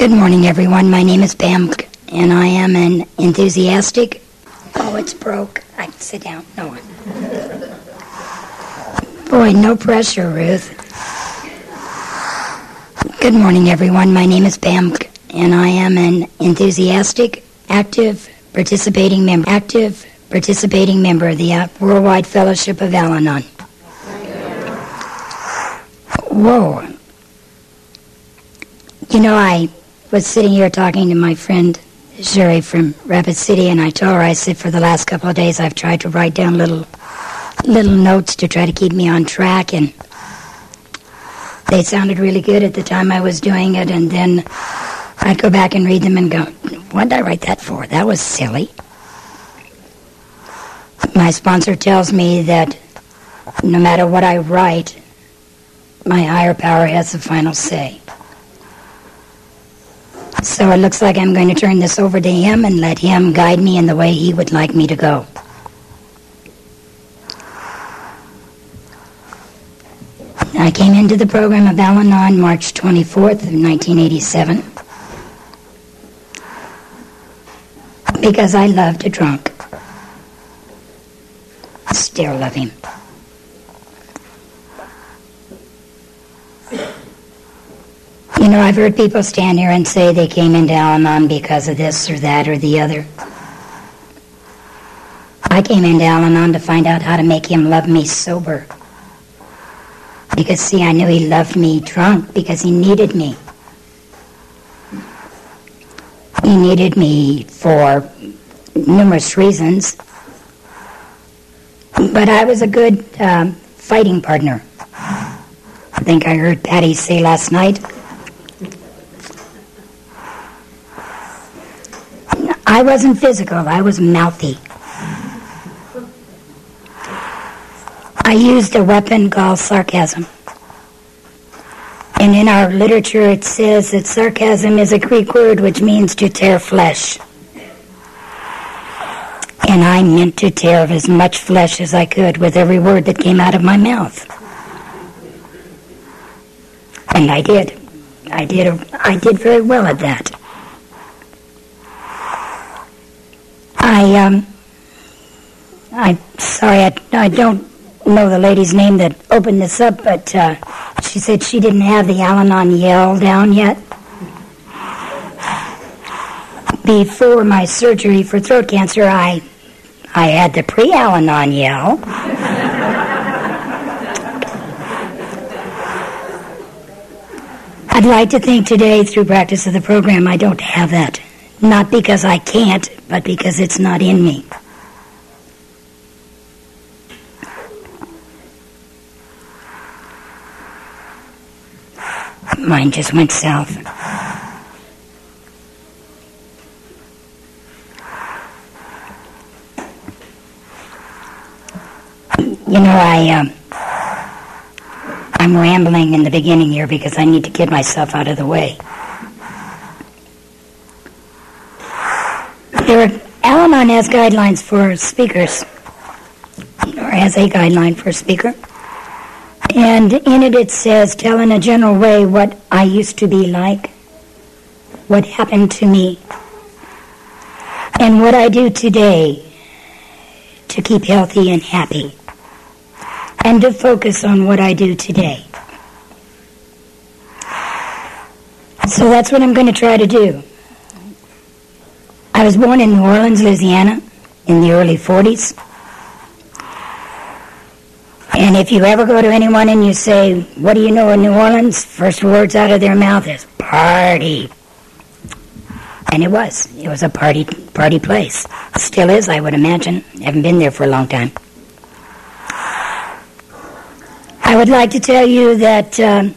Good morning, everyone. My name is Pam, and I am an enthusiastic. Oh, it's broke. I sit down. No. One. Boy, no pressure, Ruth. Good morning, everyone. My name is Pam, and I am an enthusiastic, active, participating member. Active, participating member of the uh, Worldwide Fellowship of Al-Anon. Whoa. You know, I was sitting here talking to my friend Sherry from Rapid City, and I told her, I said, for the last couple of days, I've tried to write down little little notes to try to keep me on track, and they sounded really good at the time I was doing it, and then I'd go back and read them and go, what did I write that for? That was silly. My sponsor tells me that no matter what I write, my higher power has the final say. So it looks like I'm going to turn this over to him and let him guide me in the way he would like me to go. I came into the program of Al Anon March 24th of 1987 because I loved a drunk. I still love him. You know, I've heard people stand here and say they came into Al Anon because of this or that or the other. I came into Al Anon to find out how to make him love me sober. Because, see, I knew he loved me drunk because he needed me. He needed me for numerous reasons. But I was a good um, fighting partner. I think I heard Patty say last night I wasn't physical, I was mouthy. I used a weapon called sarcasm. And in our literature it says that sarcasm is a Greek word which means to tear flesh. And I meant to tear as much flesh as I could with every word that came out of my mouth. And I did. I did. I did very well at that. I um, I'm sorry, I, I don't know the lady's name that opened this up, but uh, she said she didn't have the Al-Anon yell down yet. Before my surgery for throat cancer, I I had the pre-Al-Anon yell. I'd like to think today, through practice of the program, I don't have that. Not because I can't, but because it's not in me. Mine just went south. You know, I, um, I'm rambling in the beginning here because I need to get myself out of the way. There Al-Anon has guidelines for speakers, or has a guideline for a speaker. And in it it says, tell in a general way what I used to be like, what happened to me, and what I do today to keep healthy and happy, and to focus on what I do today. So that's what I'm going to try to do. I was born in New Orleans, Louisiana, in the early 40s. And if you ever go to anyone and you say, What do you know of New Orleans? First words out of their mouth is party. And it was. It was a party party place. Still is, I would imagine. Haven't been there for a long time. I would like to tell you that um,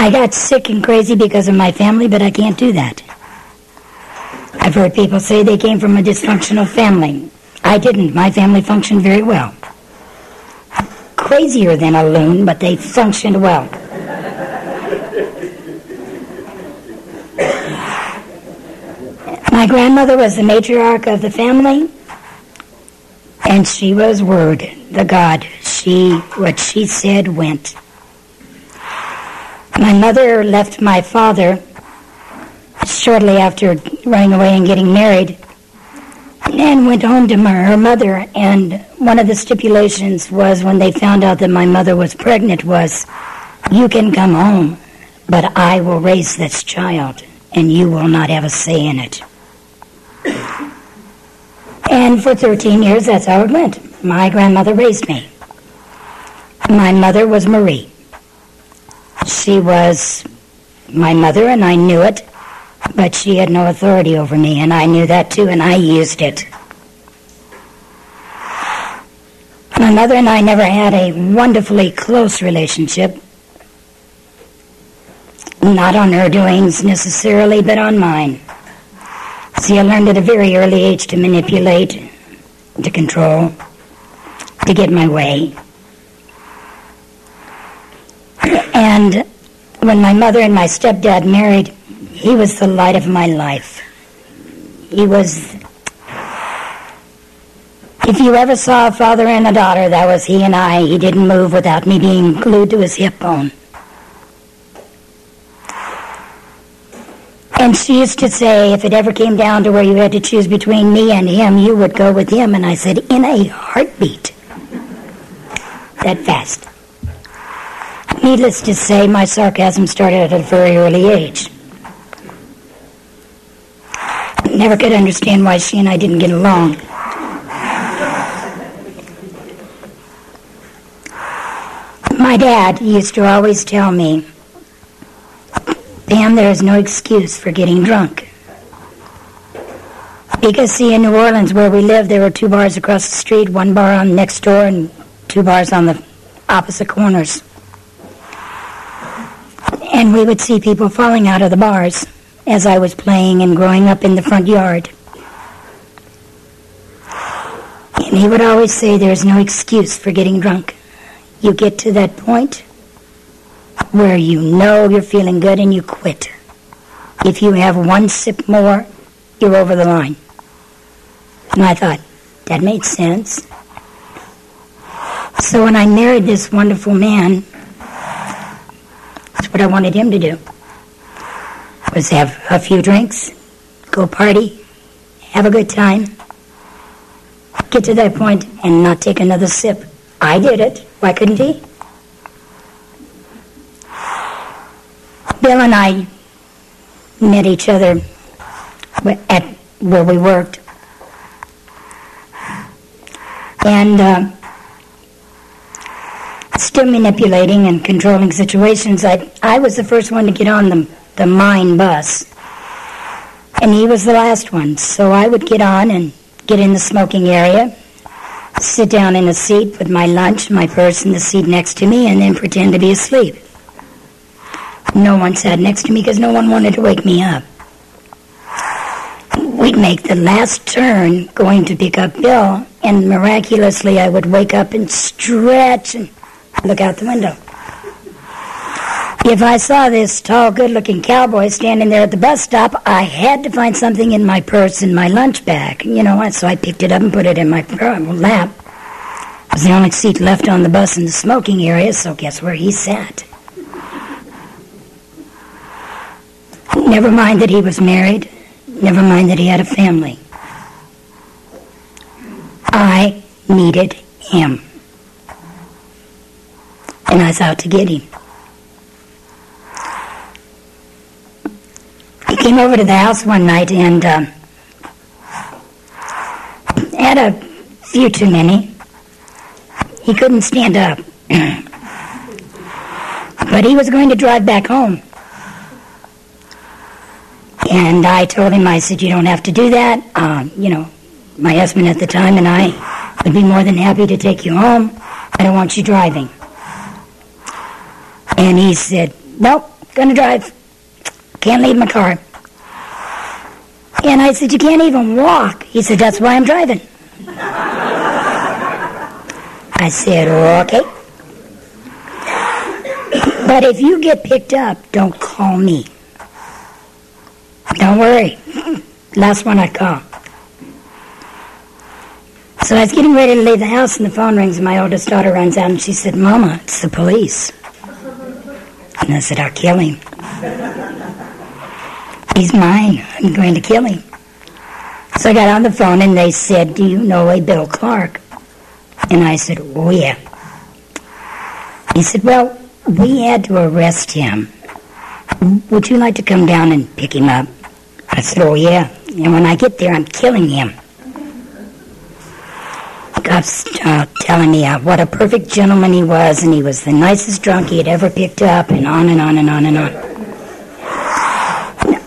I got sick and crazy because of my family, but I can't do that. I've heard people say they came from a dysfunctional family. I didn't. My family functioned very well. Crazier than a loon, but they functioned well. My grandmother was the matriarch of the family, and she was Word, the God. She, what she said went. My mother left my father shortly after running away and getting married. And went home to my, her mother and one of the stipulations was when they found out that my mother was pregnant was you can come home but i will raise this child and you will not have a say in it. And for 13 years that's how it went. My grandmother raised me. My mother was marie she was my mother and i knew it but she had no authority over me, and I knew that too, and I used it. My mother and I never had a wonderfully close relationship. Not on her doings necessarily, but on mine. See, I learned at a very early age to manipulate, to control, to get my way. And when my mother and my stepdad married, he was the light of my life. He was. If you ever saw a father and a daughter, that was he and I. He didn't move without me being glued to his hip bone. And she used to say, if it ever came down to where you had to choose between me and him, you would go with him. And I said, in a heartbeat. That fast. Needless to say, my sarcasm started at a very early age never could understand why she and I didn't get along. My dad used to always tell me, Pam, there is no excuse for getting drunk. Because, see, in New Orleans, where we lived, there were two bars across the street, one bar on next door and two bars on the opposite corners. And we would see people falling out of the bars as I was playing and growing up in the front yard. And he would always say, There's no excuse for getting drunk. You get to that point where you know you're feeling good and you quit. If you have one sip more, you're over the line. And I thought, that made sense. So when I married this wonderful man, what I wanted him to do was have a few drinks, go party, have a good time, get to that point and not take another sip. I did it. Why couldn't he? Bill and I met each other at where we worked. And uh, still manipulating and controlling situations. I, I was the first one to get on them the mine bus. And he was the last one. So I would get on and get in the smoking area, sit down in a seat with my lunch, my purse in the seat next to me, and then pretend to be asleep. No one sat next to me because no one wanted to wake me up. We'd make the last turn going to pick up Bill, and miraculously I would wake up and stretch and look out the window. If I saw this tall, good looking cowboy standing there at the bus stop, I had to find something in my purse and my lunch bag. You know, what? so I picked it up and put it in my lap. It was the only seat left on the bus in the smoking area, so guess where he sat? Never mind that he was married. Never mind that he had a family. I needed him. And I was out to get him. He came over to the house one night and uh, had a few too many. He couldn't stand up. but he was going to drive back home. And I told him, I said, you don't have to do that. Um, you know, my husband at the time and I would be more than happy to take you home. I don't want you driving. And he said, nope, gonna drive. Can't leave my car. And I said, You can't even walk. He said, That's why I'm driving. I said, Okay. But if you get picked up, don't call me. Don't worry. Last one I call. So I was getting ready to leave the house, and the phone rings, and my oldest daughter runs out, and she said, Mama, it's the police. And I said, I'll kill him. He's mine. I'm going to kill him. So I got on the phone and they said, Do you know a Bill Clark? And I said, Oh, yeah. He said, Well, we had to arrest him. Would you like to come down and pick him up? I said, Oh, yeah. And when I get there, I'm killing him. Cops uh, telling me uh, what a perfect gentleman he was, and he was the nicest drunk he had ever picked up, and on and on and on and on.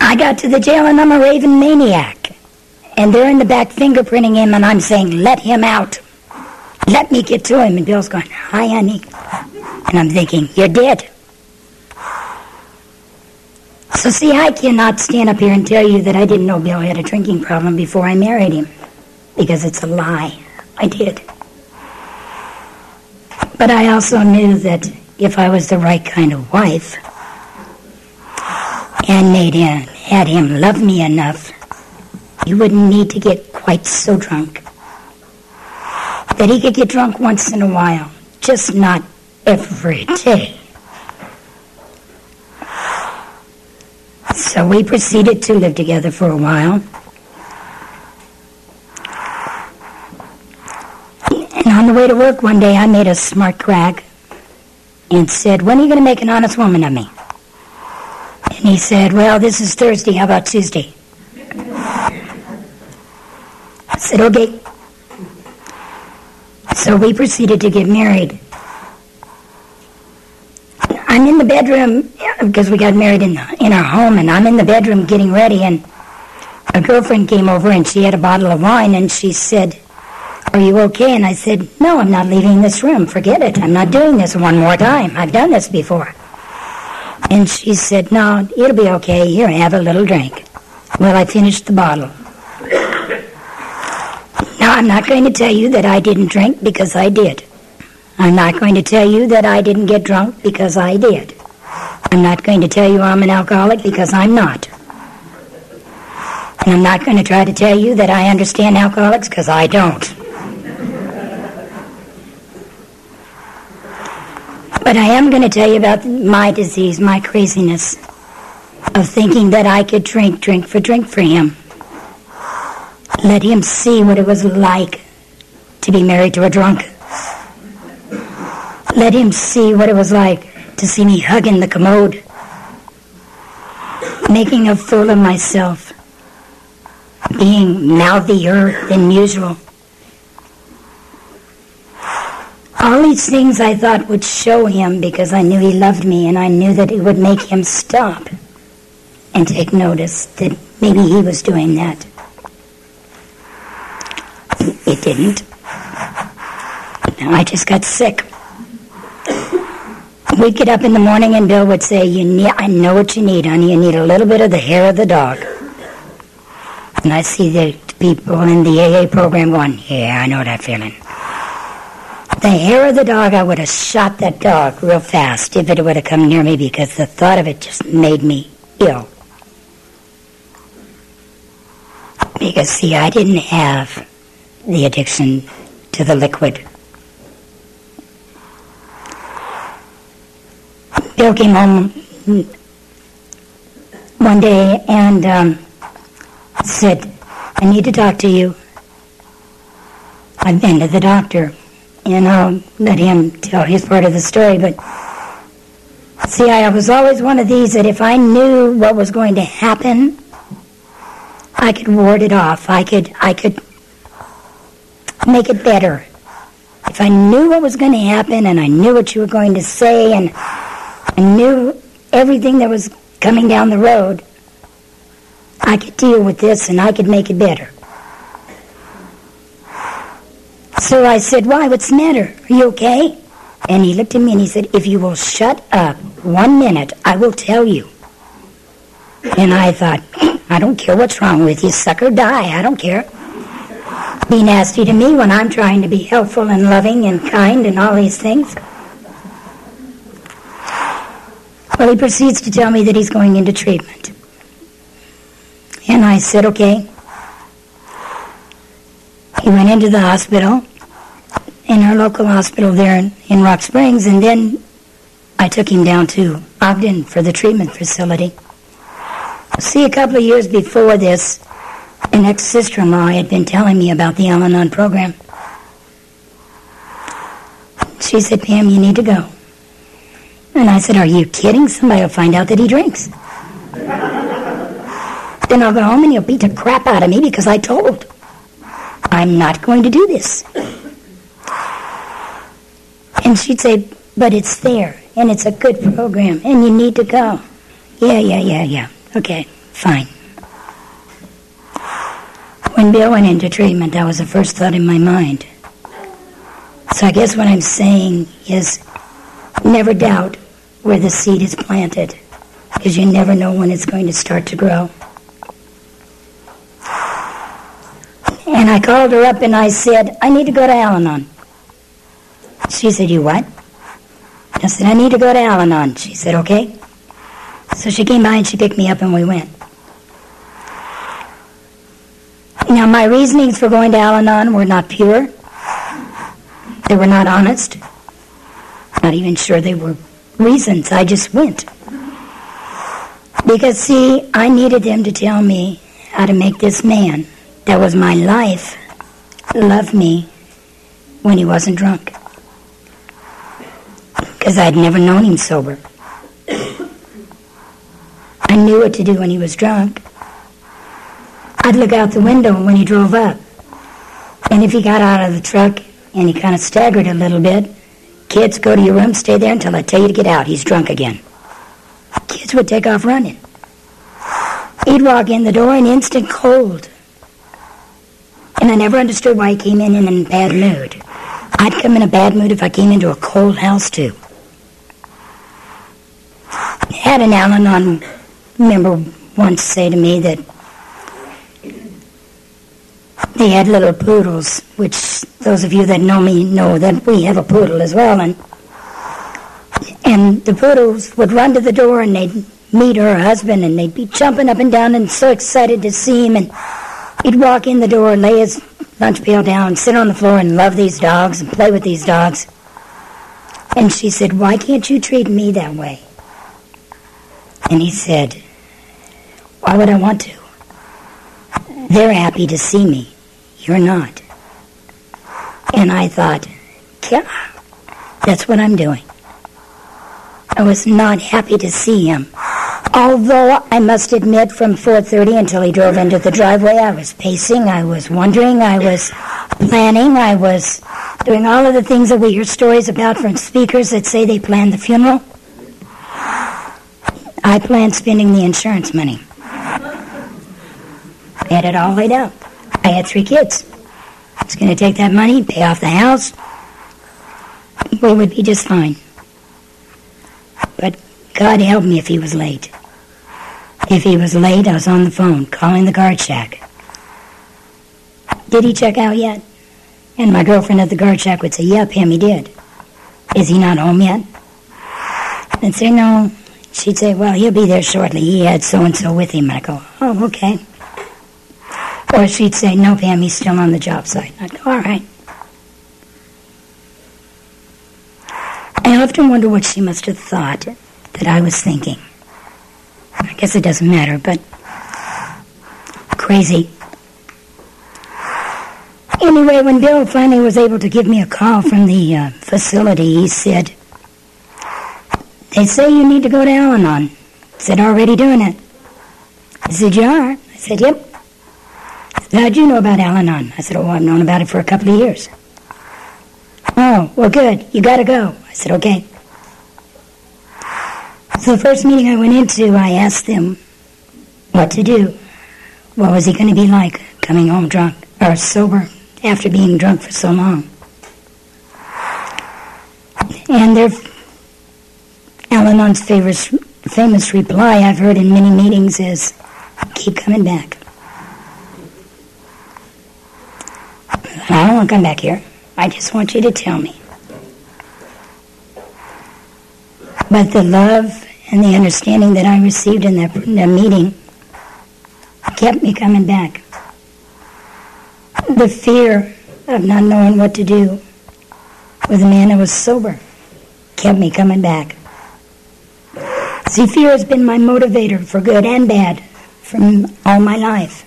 I got to the jail, and I'm a raving maniac. And they're in the back fingerprinting him, and I'm saying, Let him out. Let me get to him. And Bill's going, Hi, honey. And I'm thinking, You're dead. So, see, I cannot stand up here and tell you that I didn't know Bill had a drinking problem before I married him, because it's a lie. I did. But I also knew that if I was the right kind of wife and made him, had him love me enough, he wouldn't need to get quite so drunk. That he could get drunk once in a while, just not every day. So we proceeded to live together for a while. And on the way to work one day, I made a smart crack and said, When are you going to make an honest woman of me? And he said, Well, this is Thursday. How about Tuesday? I said, Okay. So we proceeded to get married. I'm in the bedroom because we got married in in our home, and I'm in the bedroom getting ready, and a girlfriend came over and she had a bottle of wine, and she said, "Are you okay?" And I said, "No, I'm not leaving this room. Forget it. I'm not doing this one more time. I've done this before." And she said, "No, it'll be okay. Here, have a little drink." Well, I finished the bottle. Now, I'm not going to tell you that I didn't drink because I did. I'm not going to tell you that I didn't get drunk because I did. I'm not going to tell you I'm an alcoholic because I'm not. And I'm not going to try to tell you that I understand alcoholics because I don't. But I am going to tell you about my disease, my craziness of thinking that I could drink, drink for drink for him. Let him see what it was like to be married to a drunk. Let him see what it was like to see me hugging the commode, making a fool of myself, being mouthier than usual. All these things I thought would show him because I knew he loved me and I knew that it would make him stop and take notice that maybe he was doing that. It didn't. I just got sick. We'd get up in the morning and Bill would say, "You need, I know what you need, honey. You need a little bit of the hair of the dog." And I see the people in the AA program going, "Yeah, I know that feeling." The hair of the dog, I would have shot that dog real fast if it would have come near me because the thought of it just made me ill. Because, see, I didn't have the addiction to the liquid. Bill came home one day and um, said, I need to talk to you. I've been to the doctor, and I'll let him tell his part of the story, but see, I was always one of these that if I knew what was going to happen, I could ward it off. I could, I could make it better. If I knew what was going to happen and I knew what you were going to say and I knew everything that was coming down the road, I could deal with this and I could make it better. So I said, Why? What's the matter? Are you okay? And he looked at me and he said, If you will shut up one minute, I will tell you. And I thought, I don't care what's wrong with you, sucker, die. I don't care. Be nasty to me when I'm trying to be helpful and loving and kind and all these things. Well, he proceeds to tell me that he's going into treatment. And I said, okay. He went into the hospital, in our local hospital there in, in Rock Springs, and then I took him down to Ogden for the treatment facility. See, a couple of years before this, an ex sister in law had been telling me about the Al Anon program. She said, Pam, you need to go. And I said, Are you kidding? Somebody will find out that he drinks. then I'll go home and he'll beat the crap out of me because I told. I'm not going to do this. And she'd say, But it's there, and it's a good program, and you need to go. Yeah, yeah, yeah, yeah. Okay, fine. When Bill went into treatment, that was the first thought in my mind. So I guess what I'm saying is never doubt where the seed is planted because you never know when it's going to start to grow. And I called her up and I said, I need to go to Al Anon. She said, You what? I said, I need to go to Al Anon. She said, Okay. So she came by and she picked me up and we went. Now, my reasonings for going to Al Anon were not pure. They were not honest. Not even sure they were reasons. I just went. Because, see, I needed them to tell me how to make this man that was my life love me when he wasn't drunk. Because I'd never known him sober. I knew what to do when he was drunk. I'd look out the window when he drove up. And if he got out of the truck and he kind of staggered a little bit, kids, go to your room, stay there until I tell you to get out. He's drunk again. Kids would take off running. He'd walk in the door in instant cold. And I never understood why he came in in a bad mood. I'd come in a bad mood if I came into a cold house, too. I Had an Al Anon member once say to me that they had little poodles, which those of you that know me know that we have a poodle as well. And and the poodles would run to the door and they'd meet her husband and they'd be jumping up and down and so excited to see him. And he'd walk in the door and lay his lunch pail down, sit on the floor and love these dogs and play with these dogs. And she said, Why can't you treat me that way? And he said, Why would I want to? They're happy to see me. You're not. And I thought, yeah, that's what I'm doing. I was not happy to see him. Although I must admit from 4:30 until he drove into the driveway, I was pacing, I was wondering, I was planning, I was doing all of the things that we hear stories about from speakers that say they plan the funeral. I planned spending the insurance money. I had it all laid out. I had three kids. I was going to take that money, pay off the house. We would be just fine. But God help me if he was late. If he was late, I was on the phone calling the guard shack. Did he check out yet? And my girlfriend at the guard shack would say, Yep, him, he did. Is he not home yet? I'd say, No. She'd say, Well, he'll be there shortly. He had so and so with him. And I go, Oh, okay. Or she'd say, no, Pam, he's still on the job site. I'd go, all right. I often wonder what she must have thought that I was thinking. I guess it doesn't matter, but crazy. Anyway, when Bill finally was able to give me a call from the uh, facility, he said, They say you need to go to Al Anon. I said, Already doing it. He said, You are? I said, Yep. How'd you know about Al Anon? I said, Oh, I've known about it for a couple of years. Oh, well, good. You gotta go. I said, Okay. So the first meeting I went into, I asked them what to do. What was he going to be like coming home drunk or sober after being drunk for so long? And their Al Anon's famous, famous reply I've heard in many meetings is, keep coming back. I don't want to come back here. I just want you to tell me. But the love and the understanding that I received in that, that meeting kept me coming back. The fear of not knowing what to do with a man that was sober kept me coming back. See, fear has been my motivator for good and bad from all my life.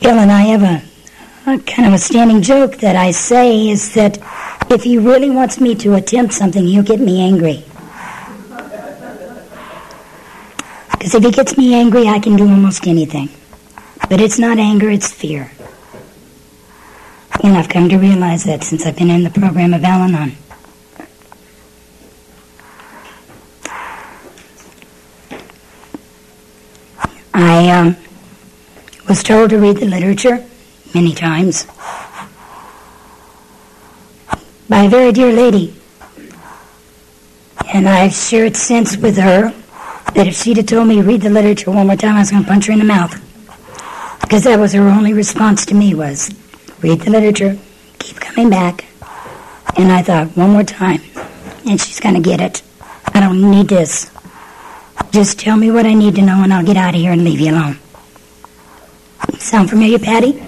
Bill and I have a, a kind of a standing joke that I say is that if he really wants me to attempt something, he'll get me angry. Because if he gets me angry, I can do almost anything. But it's not anger, it's fear. And I've come to realize that since I've been in the program of Al Anon. I um, was told to read the literature many times by a very dear lady. And I've shared since with her that if she'd have told me read the literature one more time, I was going to punch her in the mouth. Because that was her only response to me was, read the literature, keep coming back. And I thought, one more time, and she's going to get it. I don't need this. Just tell me what I need to know and I'll get out of here and leave you alone. Sound familiar, Patty?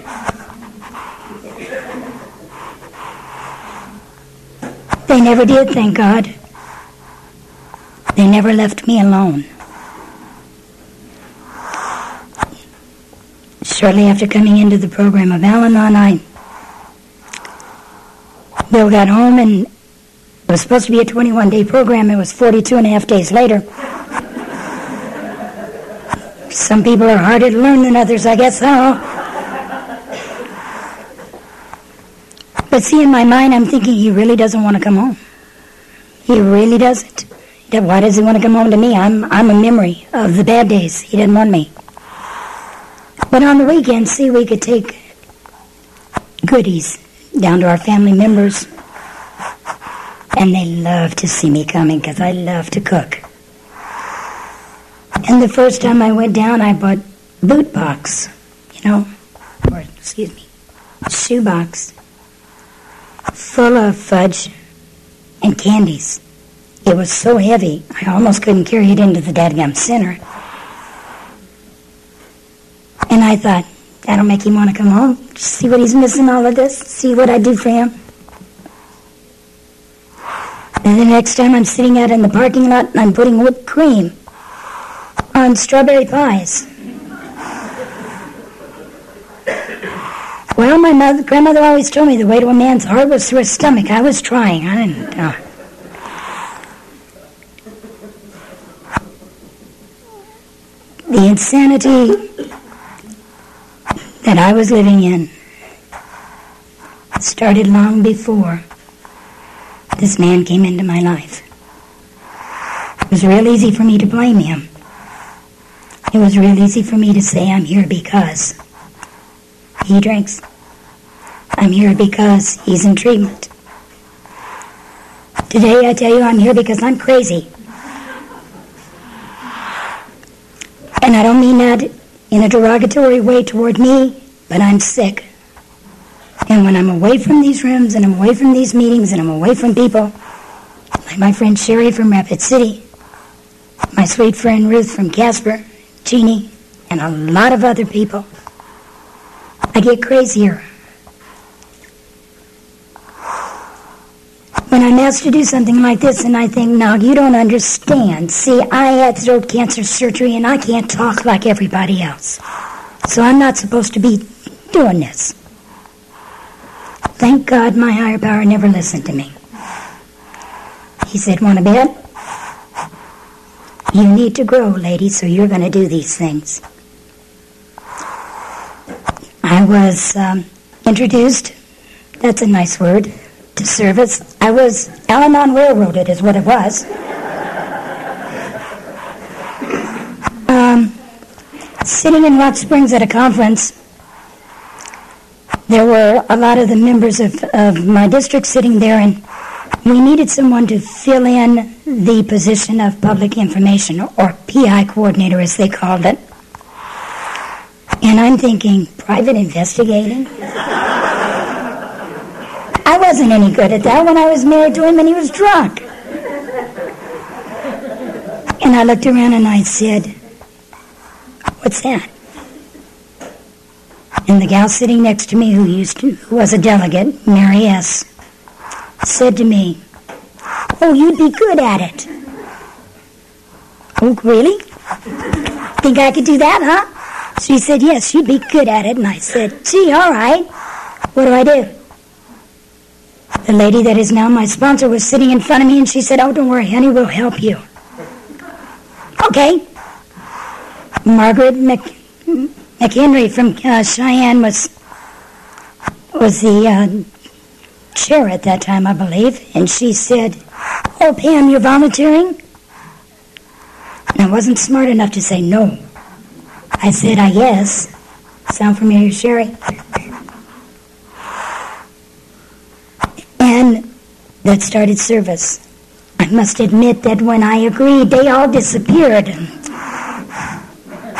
They never did, thank God. They never left me alone. Shortly after coming into the program of Al Anon, I Bill got home and it was supposed to be a 21 day program. It was 42 and a half days later. Some people are harder to learn than others, I guess. so. But see, in my mind, I'm thinking he really doesn't want to come home. He really doesn't. Why does he want to come home to me? I'm, I'm a memory of the bad days. He didn't want me. But on the weekend, see, we could take goodies down to our family members. And they love to see me coming because I love to cook. And the first time I went down, I bought boot box, you know, or excuse me, shoe box full of fudge and candies. It was so heavy, I almost couldn't carry it into the dadgum center. And I thought, that'll make him want to come home, see what he's missing all of this, see what I do for him. And the next time I'm sitting out in the parking lot and I'm putting whipped cream on strawberry pies. Well, my mother, grandmother always told me the way to a man's heart was through his stomach. I was trying. I didn't. Uh, the insanity that I was living in started long before this man came into my life. It was real easy for me to blame him. It was real easy for me to say I'm here because he drinks. I'm here because he's in treatment. Today I tell you I'm here because I'm crazy. And I don't mean that in a derogatory way toward me, but I'm sick. And when I'm away from these rooms and I'm away from these meetings and I'm away from people, like my friend Sherry from Rapid City, my sweet friend Ruth from Casper, Jeannie, and a lot of other people. I get crazier. When I'm asked to do something like this, and I think, no, you don't understand. See, I had throat cancer surgery, and I can't talk like everybody else. So I'm not supposed to be doing this. Thank God my higher power never listened to me. He said, Want to bet? You need to grow, lady, so you're going to do these things. I was um, introduced, that's a nice word, service. I was Al Anon railroaded, is what it was. Um, sitting in Rock Springs at a conference, there were a lot of the members of, of my district sitting there, and we needed someone to fill in the position of public information, or PI coordinator as they called it. And I'm thinking, private investigating? I wasn't any good at that when I was married to him and he was drunk. And I looked around and I said, What's that? And the gal sitting next to me who used to, who was a delegate, Mary S., said to me, Oh, you'd be good at it. Oh, really? Think I could do that, huh? She said, yes, you'd be good at it. And I said, gee, all right. What do I do? The lady that is now my sponsor was sitting in front of me and she said, oh, don't worry, honey, we'll help you. Okay. Margaret Mc, McHenry from uh, Cheyenne was was the uh, chair at that time, I believe, and she said, "Oh, Pam, you're volunteering." And I wasn't smart enough to say no. I said, "I guess." Sound familiar, Sherry? And that started service. I must admit that when I agreed, they all disappeared.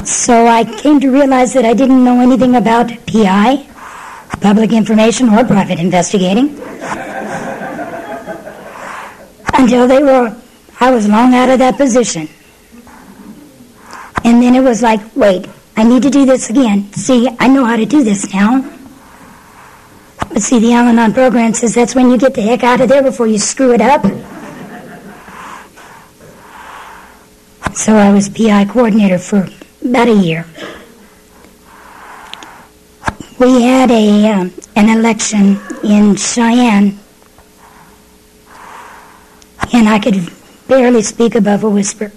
So I came to realize that I didn't know anything about PI, public information, or private investigating. Until they were, I was long out of that position. And then it was like, wait, I need to do this again. See, I know how to do this now. But see, the Al Anon program says that's when you get the heck out of there before you screw it up. So I was PI coordinator for about a year. We had a um, an election in Cheyenne, and I could barely speak above a whisper.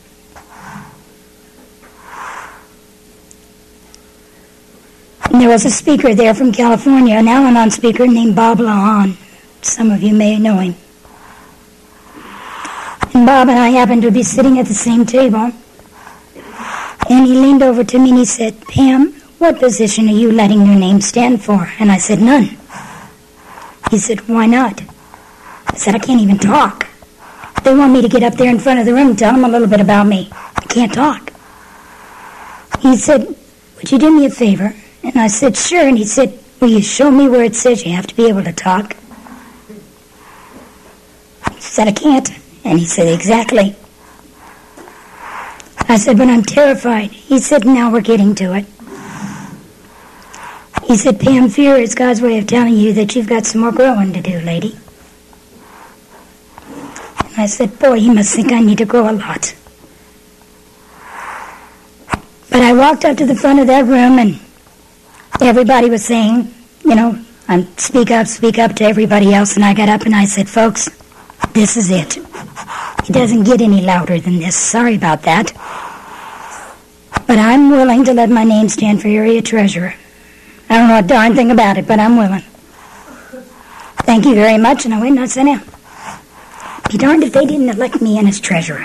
And there was a speaker there from California, an Al Anon speaker named Bob Lahan. Some of you may know him. And Bob and I happened to be sitting at the same table. And he leaned over to me and he said, Pam, what position are you letting your name stand for? And I said, none. He said, why not? I said, I can't even talk. They want me to get up there in front of the room and tell them a little bit about me. I can't talk. He said, would you do me a favor? And I said, sure. And he said, will you show me where it says you have to be able to talk? I said, I can't. And he said, exactly. I said, but I'm terrified. He said, now we're getting to it. He said, Pam, fear is God's way of telling you that you've got some more growing to do, lady. And I said, boy, he must think I need to grow a lot. But I walked up to the front of that room and everybody was saying, you know, I'm speak up, speak up to everybody else. And I got up and I said, folks, this is it. It doesn't get any louder than this. Sorry about that. But I'm willing to let my name stand for area treasurer. I don't know a darn thing about it, but I'm willing. Thank you very much, and I went and I sat. Be darned if they didn't elect me in as treasurer.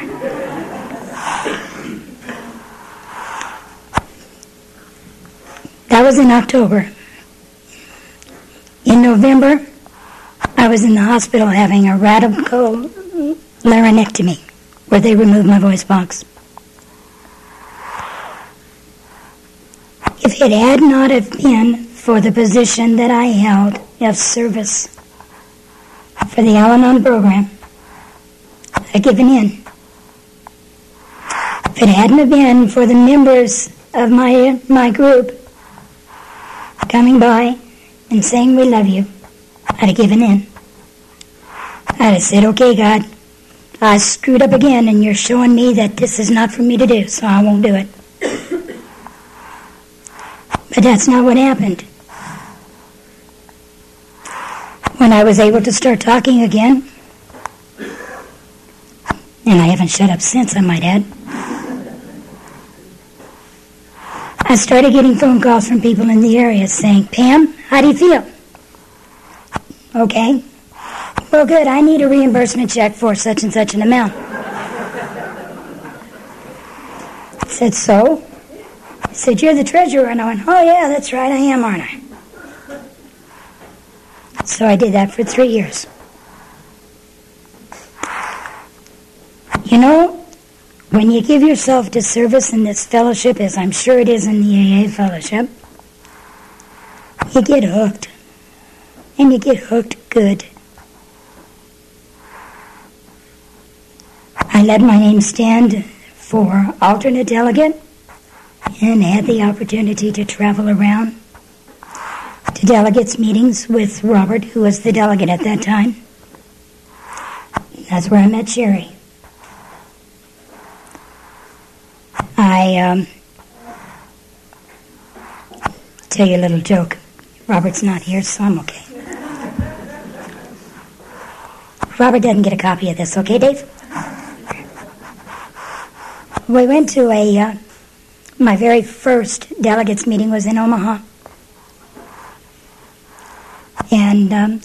Was in October. In November, I was in the hospital having a radical laryngectomy, where they removed my voice box. If it had not have been for the position that I held of service for the Al-Anon program, I'd given in. If it hadn't have been for the members of my my group coming by and saying we love you, I'd have given in. I'd have said, okay, God, I screwed up again and you're showing me that this is not for me to do, so I won't do it. But that's not what happened. When I was able to start talking again, and I haven't shut up since, I might add, I started getting phone calls from people in the area saying, Pam, how do you feel? Okay. Well, good. I need a reimbursement check for such and such an amount. I said, so? He said, You're the treasurer. And I went, Oh, yeah, that's right, I am, aren't I? So I did that for three years. You know, when you give yourself to service in this fellowship, as I'm sure it is in the AA fellowship, you get hooked. And you get hooked good. I let my name stand for alternate delegate and had the opportunity to travel around to delegates' meetings with Robert, who was the delegate at that time. That's where I met Sherry. I um, tell you a little joke. Robert's not here, so I'm okay. Robert doesn't get a copy of this, okay, Dave? We went to a, uh, my very first delegates meeting was in Omaha. And um,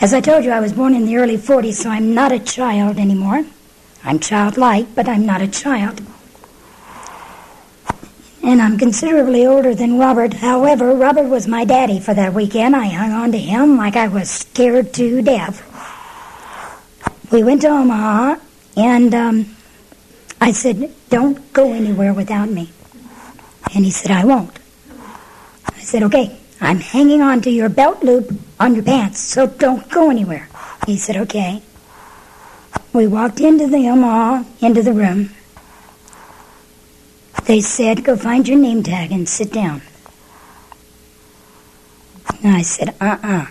as I told you, I was born in the early 40s, so I'm not a child anymore. I'm childlike, but I'm not a child. And I'm considerably older than Robert. However, Robert was my daddy for that weekend. I hung on to him like I was scared to death. We went to Omaha, and um, I said, Don't go anywhere without me. And he said, I won't. I said, Okay, I'm hanging on to your belt loop on your pants, so don't go anywhere. He said, Okay. We walked into the Omaha, into the room. They said, Go find your name tag and sit down. And I said, Uh uh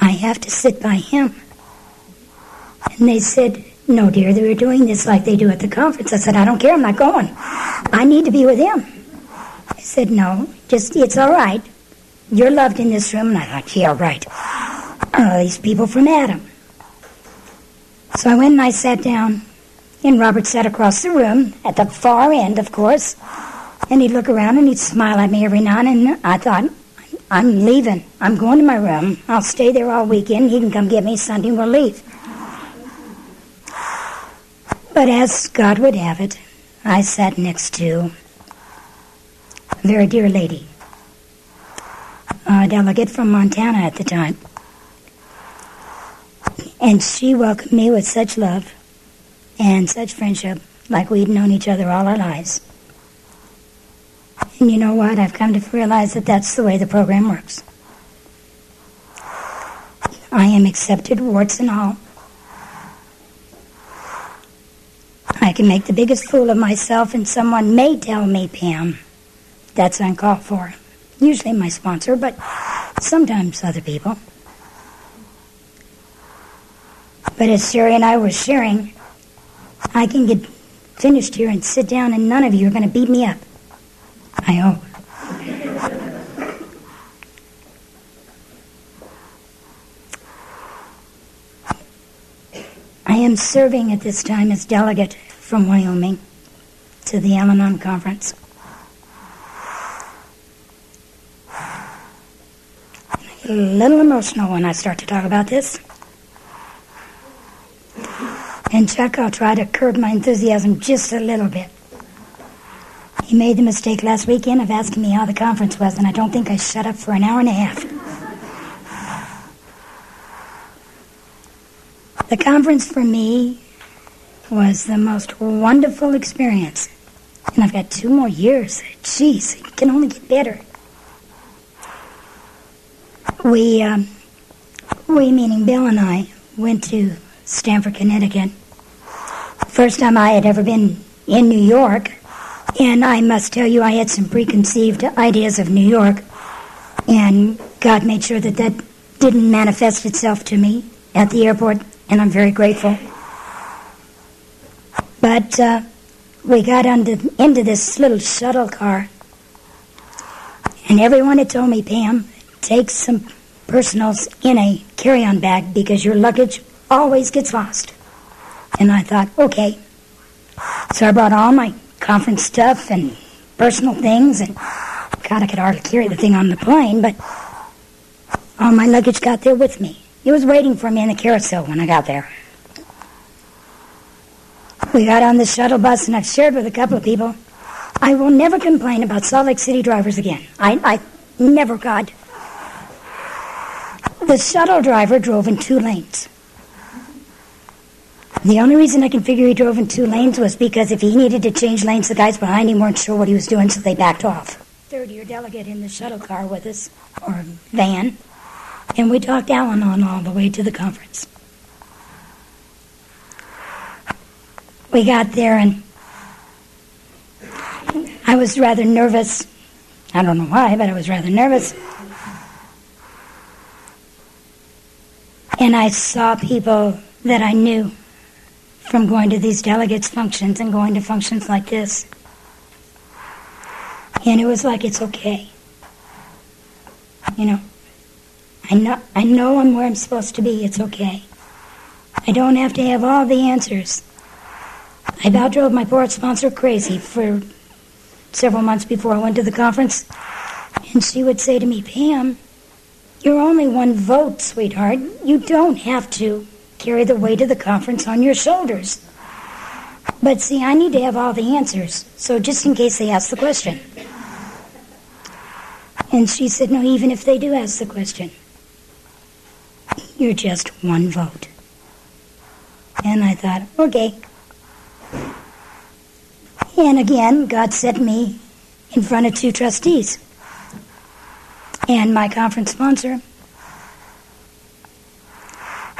I have to sit by him. And they said, No, dear, they were doing this like they do at the conference. I said, I don't care, I'm not going. I need to be with him. I said, No, just, it's all right. You're loved in this room. And I thought, Yeah, right. Oh, these people from Adam. So I went and I sat down, and Robert sat across the room, at the far end, of course. And he'd look around and he'd smile at me every now and then. I thought, I'm leaving. I'm going to my room. I'll stay there all weekend. He can come get me Sunday and we'll leave. But as God would have it, I sat next to a very dear lady, a delegate from Montana at the time. And she welcomed me with such love and such friendship, like we'd known each other all our lives. And you know what? I've come to realize that that's the way the program works. I am accepted, warts and all. I can make the biggest fool of myself, and someone may tell me, Pam, that's uncalled for. Usually my sponsor, but sometimes other people. But as Sherry and I were sharing, I can get finished here and sit down, and none of you are going to beat me up. I hope. I am serving at this time as delegate from Wyoming to the Al Anon Conference. A little emotional when I start to talk about this. And Chuck, I'll try to curb my enthusiasm just a little bit. He made the mistake last weekend of asking me how the conference was, and I don't think I shut up for an hour and a half. The conference for me was the most wonderful experience. And I've got two more years. Jeez, it can only get better. We, um, we meaning Bill and I, went to Stamford, Connecticut. First time I had ever been in New York, and I must tell you, I had some preconceived ideas of New York, and God made sure that that didn't manifest itself to me at the airport, and I'm very grateful. But uh, we got under, into this little shuttle car, and everyone had told me, Pam, take some personals in a carry on bag because your luggage always gets lost. And I thought, okay. So I brought all my conference stuff and personal things, and God, I could hardly carry the thing on the plane, but all my luggage got there with me. It was waiting for me in the carousel when I got there. We got on the shuttle bus, and I've shared with a couple of people. I will never complain about Salt Lake City drivers again. I, I never, God. The shuttle driver drove in two lanes. The only reason I can figure he drove in two lanes was because if he needed to change lanes, the guys behind him weren't sure what he was doing, so they backed off. Third year delegate in the shuttle car with us, or van, and we talked Al Anon all the way to the conference. We got there and I was rather nervous. I don't know why, but I was rather nervous. And I saw people that I knew from going to these delegates' functions and going to functions like this. And it was like it's okay. You know, I know I know I'm where I'm supposed to be. It's okay. I don't have to have all the answers. I about drove my board sponsor crazy for several months before I went to the conference. And she would say to me, Pam, you're only one vote, sweetheart. You don't have to carry the weight of the conference on your shoulders. But see, I need to have all the answers, so just in case they ask the question. And she said, No, even if they do ask the question, you're just one vote. And I thought, okay. And again, God set me in front of two trustees and my conference sponsor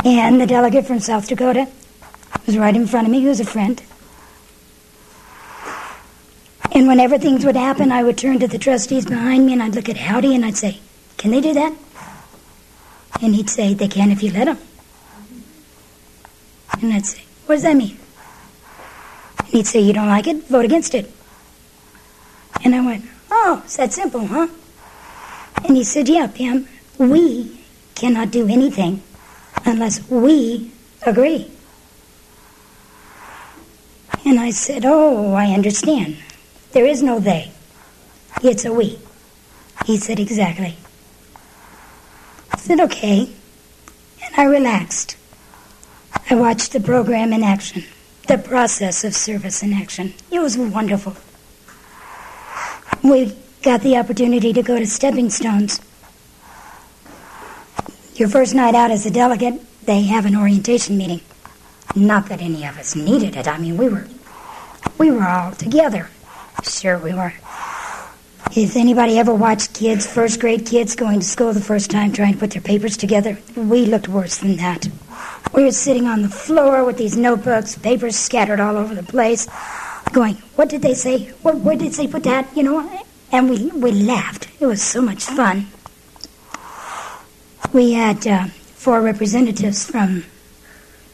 and the delegate from South Dakota was right in front of me, who was a friend. And whenever things would happen, I would turn to the trustees behind me and I'd look at Howdy and I'd say, Can they do that? And he'd say, They can if you let them. And I'd say, What does that mean? And he'd say, You don't like it? Vote against it. And I went, Oh, it's that simple, huh? And he said, Yeah, Pam, we cannot do anything unless we agree. And I said, Oh, I understand. There is no they. It's a we. He said, Exactly. I said, Okay. And I relaxed. I watched the program in action, the process of service in action. It was wonderful. We got the opportunity to go to Stepping Stones. Your first night out as a delegate, they have an orientation meeting. Not that any of us needed it. I mean, we were we were all together. Sure, we were. If anybody ever watched kids, first grade kids, going to school the first time trying to put their papers together? We looked worse than that. We were sitting on the floor with these notebooks, papers scattered all over the place, going, What did they say? Where, where did they put that? You know? And we, we laughed. It was so much fun. We had uh, four representatives from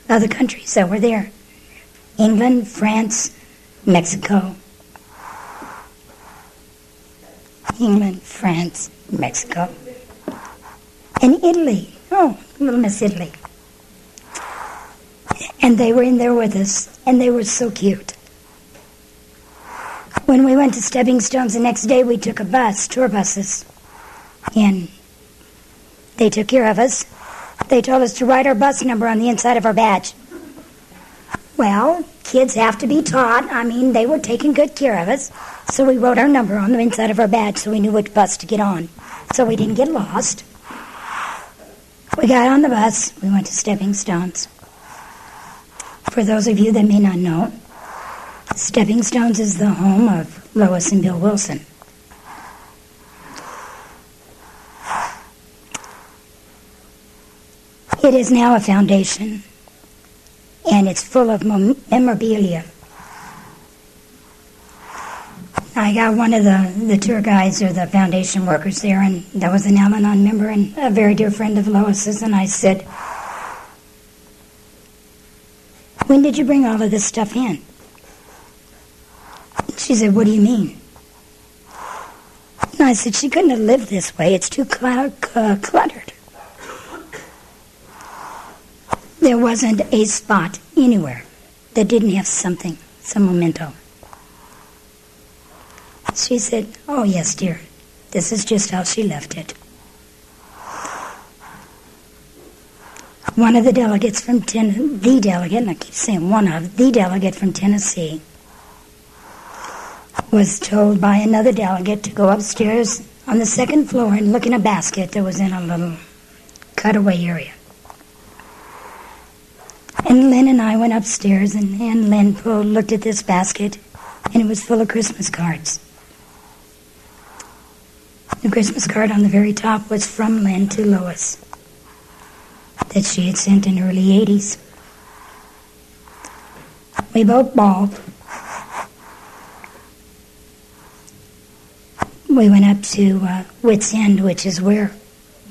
other countries that were there England, France, Mexico, England, France, Mexico, and Italy. Oh, little Miss Italy. And they were in there with us, and they were so cute. When we went to Stepping Stones the next day, we took a bus, tour buses, and they took care of us. They told us to write our bus number on the inside of our badge. Well, kids have to be taught. I mean, they were taking good care of us. So we wrote our number on the inside of our badge so we knew which bus to get on. So we didn't get lost. We got on the bus. We went to Stepping Stones. For those of you that may not know, Stepping Stones is the home of Lois and Bill Wilson. It is now a foundation and it's full of memorabilia. I got one of the, the tour guides or the foundation workers there, and that was an Al Anon member and a very dear friend of Lois's, and I said, When did you bring all of this stuff in? She said, What do you mean? And I said, She couldn't have lived this way. It's too cl- uh, cluttered. There wasn't a spot anywhere that didn't have something, some memento. She said, Oh, yes, dear. This is just how she left it. One of the delegates from Tennessee, the delegate, and I keep saying one of, the delegate from Tennessee, was told by another delegate to go upstairs on the second floor and look in a basket that was in a little cutaway area. And Lynn and I went upstairs, and, and Lynn pulled, looked at this basket, and it was full of Christmas cards. The Christmas card on the very top was from Lynn to Lois that she had sent in the early 80s. We both bawled. We went up to uh, Wits End, which is where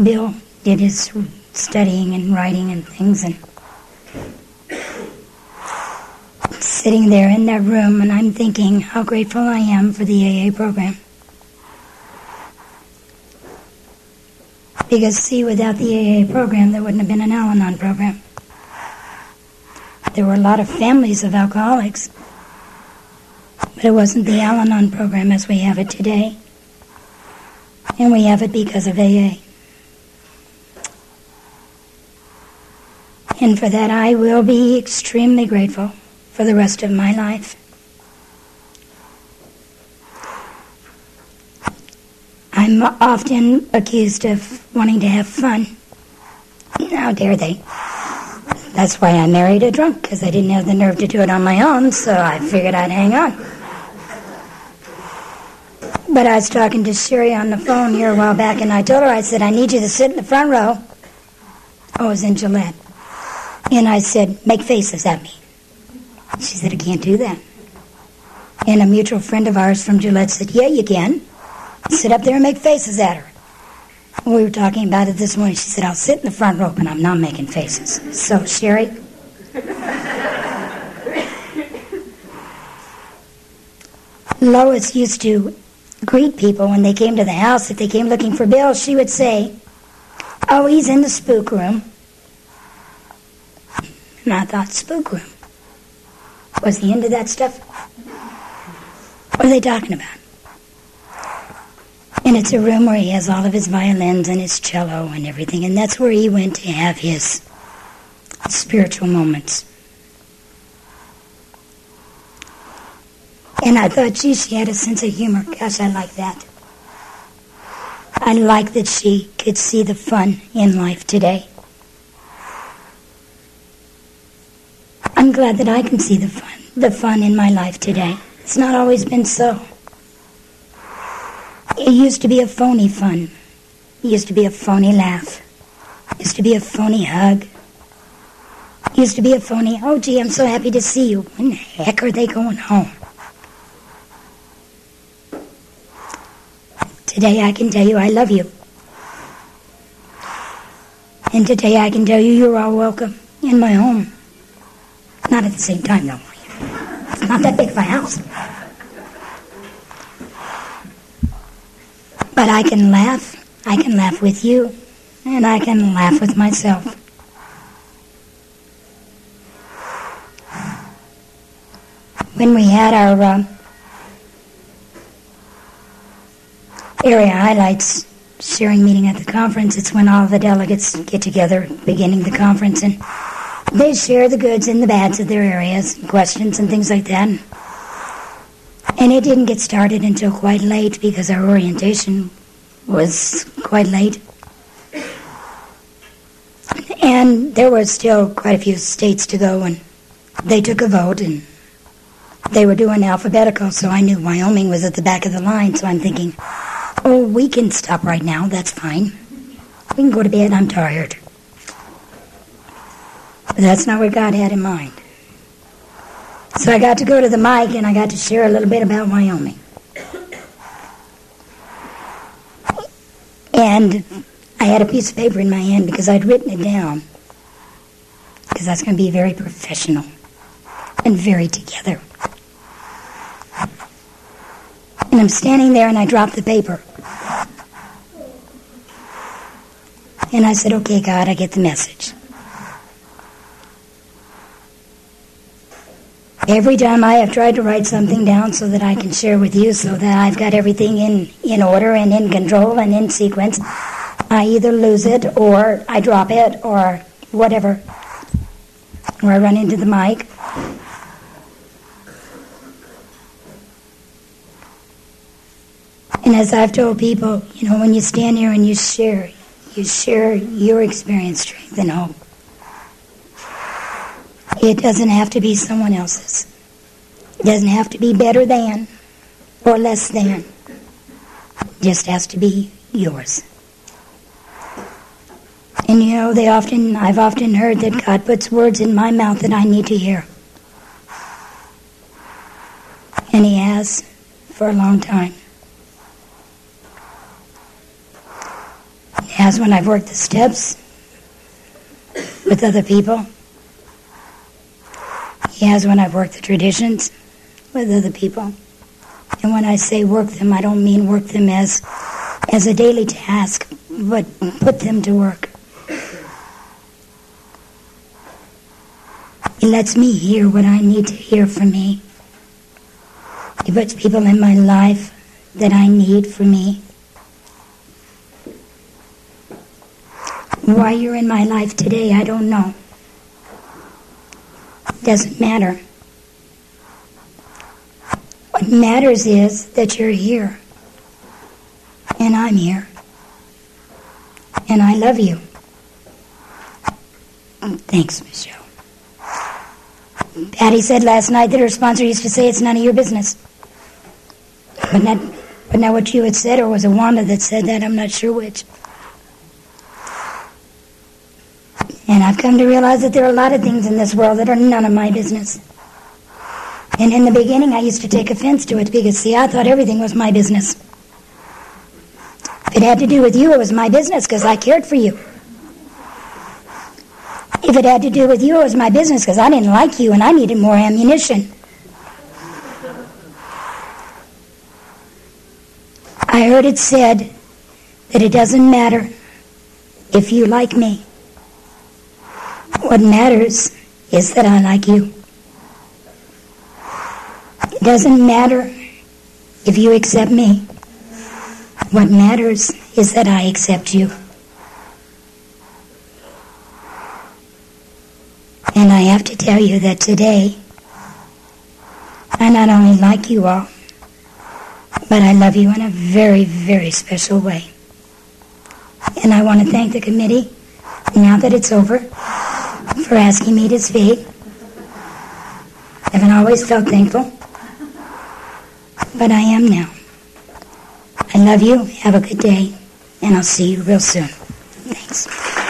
Bill did his studying and writing and things, and sitting there in that room and I'm thinking how grateful I am for the AA program. Because, see, without the AA program, there wouldn't have been an Al Anon program. There were a lot of families of alcoholics, but it wasn't the Al Anon program as we have it today. And we have it because of AA. And for that, I will be extremely grateful for the rest of my life. I'm often accused of wanting to have fun. How dare they? That's why I married a drunk, because I didn't have the nerve to do it on my own, so I figured I'd hang on. But I was talking to Sherry on the phone here a while back, and I told her, I said, I need you to sit in the front row. I was in Gillette. And I said, make faces at me. She said, I can't do that. And a mutual friend of ours from Gillette said, Yeah, you can. Sit up there and make faces at her. We were talking about it this morning. She said, I'll sit in the front row, but I'm not making faces. So, Sherry. Lois used to greet people when they came to the house. If they came looking for Bill, she would say, Oh, he's in the spook room. And I thought, spook room? Was the end of that stuff? What are they talking about? And it's a room where he has all of his violins and his cello and everything, and that's where he went to have his spiritual moments. And I thought, gee, she had a sense of humor. Gosh, I like that. I like that she could see the fun in life today. I'm glad that I can see the fun, the fun in my life today. It's not always been so. It used to be a phony fun. It used to be a phony laugh. It used to be a phony hug. It used to be a phony, oh gee, I'm so happy to see you. When the heck are they going home? Today I can tell you I love you. And today I can tell you you're all welcome in my home. Not at the same time, though. It's not that big of a house. But I can laugh. I can laugh with you. And I can laugh with myself. When we had our uh, area highlights sharing meeting at the conference, it's when all the delegates get together beginning the conference and they share the goods and the bads of their areas, questions and things like that. And it didn't get started until quite late because our orientation was quite late. And there were still quite a few states to go, and they took a vote, and they were doing alphabetical, so I knew Wyoming was at the back of the line, so I'm thinking, oh, we can stop right now, that's fine. We can go to bed, I'm tired. But that's not what God had in mind. So I got to go to the mic and I got to share a little bit about Wyoming. And I had a piece of paper in my hand because I'd written it down. Because that's going to be very professional and very together. And I'm standing there and I drop the paper. And I said, okay, God, I get the message. Every time I have tried to write something down so that I can share with you, so that I've got everything in, in order and in control and in sequence, I either lose it or I drop it or whatever. Or I run into the mic. And as I've told people, you know, when you stand here and you share, you share your experience, strength, and hope. It doesn't have to be someone else's. It doesn't have to be better than or less than. It just has to be yours. And you know, they often I've often heard that God puts words in my mouth that I need to hear. And he has for a long time. He has when I've worked the steps with other people. He has when I've worked the traditions with other people. And when I say work them, I don't mean work them as as a daily task, but put them to work. He lets me hear what I need to hear from me. He puts people in my life that I need for me. Why you're in my life today, I don't know. Doesn't matter. What matters is that you're here. And I'm here. And I love you. Mm, thanks, Michelle. Patty said last night that her sponsor used to say it's none of your business. But not, but not what you had said, or was it Wanda that said that? I'm not sure which. And I've come to realize that there are a lot of things in this world that are none of my business. And in the beginning, I used to take offense to it because, see, I thought everything was my business. If it had to do with you, it was my business because I cared for you. If it had to do with you, it was my business because I didn't like you and I needed more ammunition. I heard it said that it doesn't matter if you like me. What matters is that I like you. It doesn't matter if you accept me. What matters is that I accept you. And I have to tell you that today, I not only like you all, but I love you in a very, very special way. And I want to thank the committee, now that it's over, for asking me to speak. I haven't always felt thankful, but I am now. I love you. Have a good day, and I'll see you real soon. Thanks.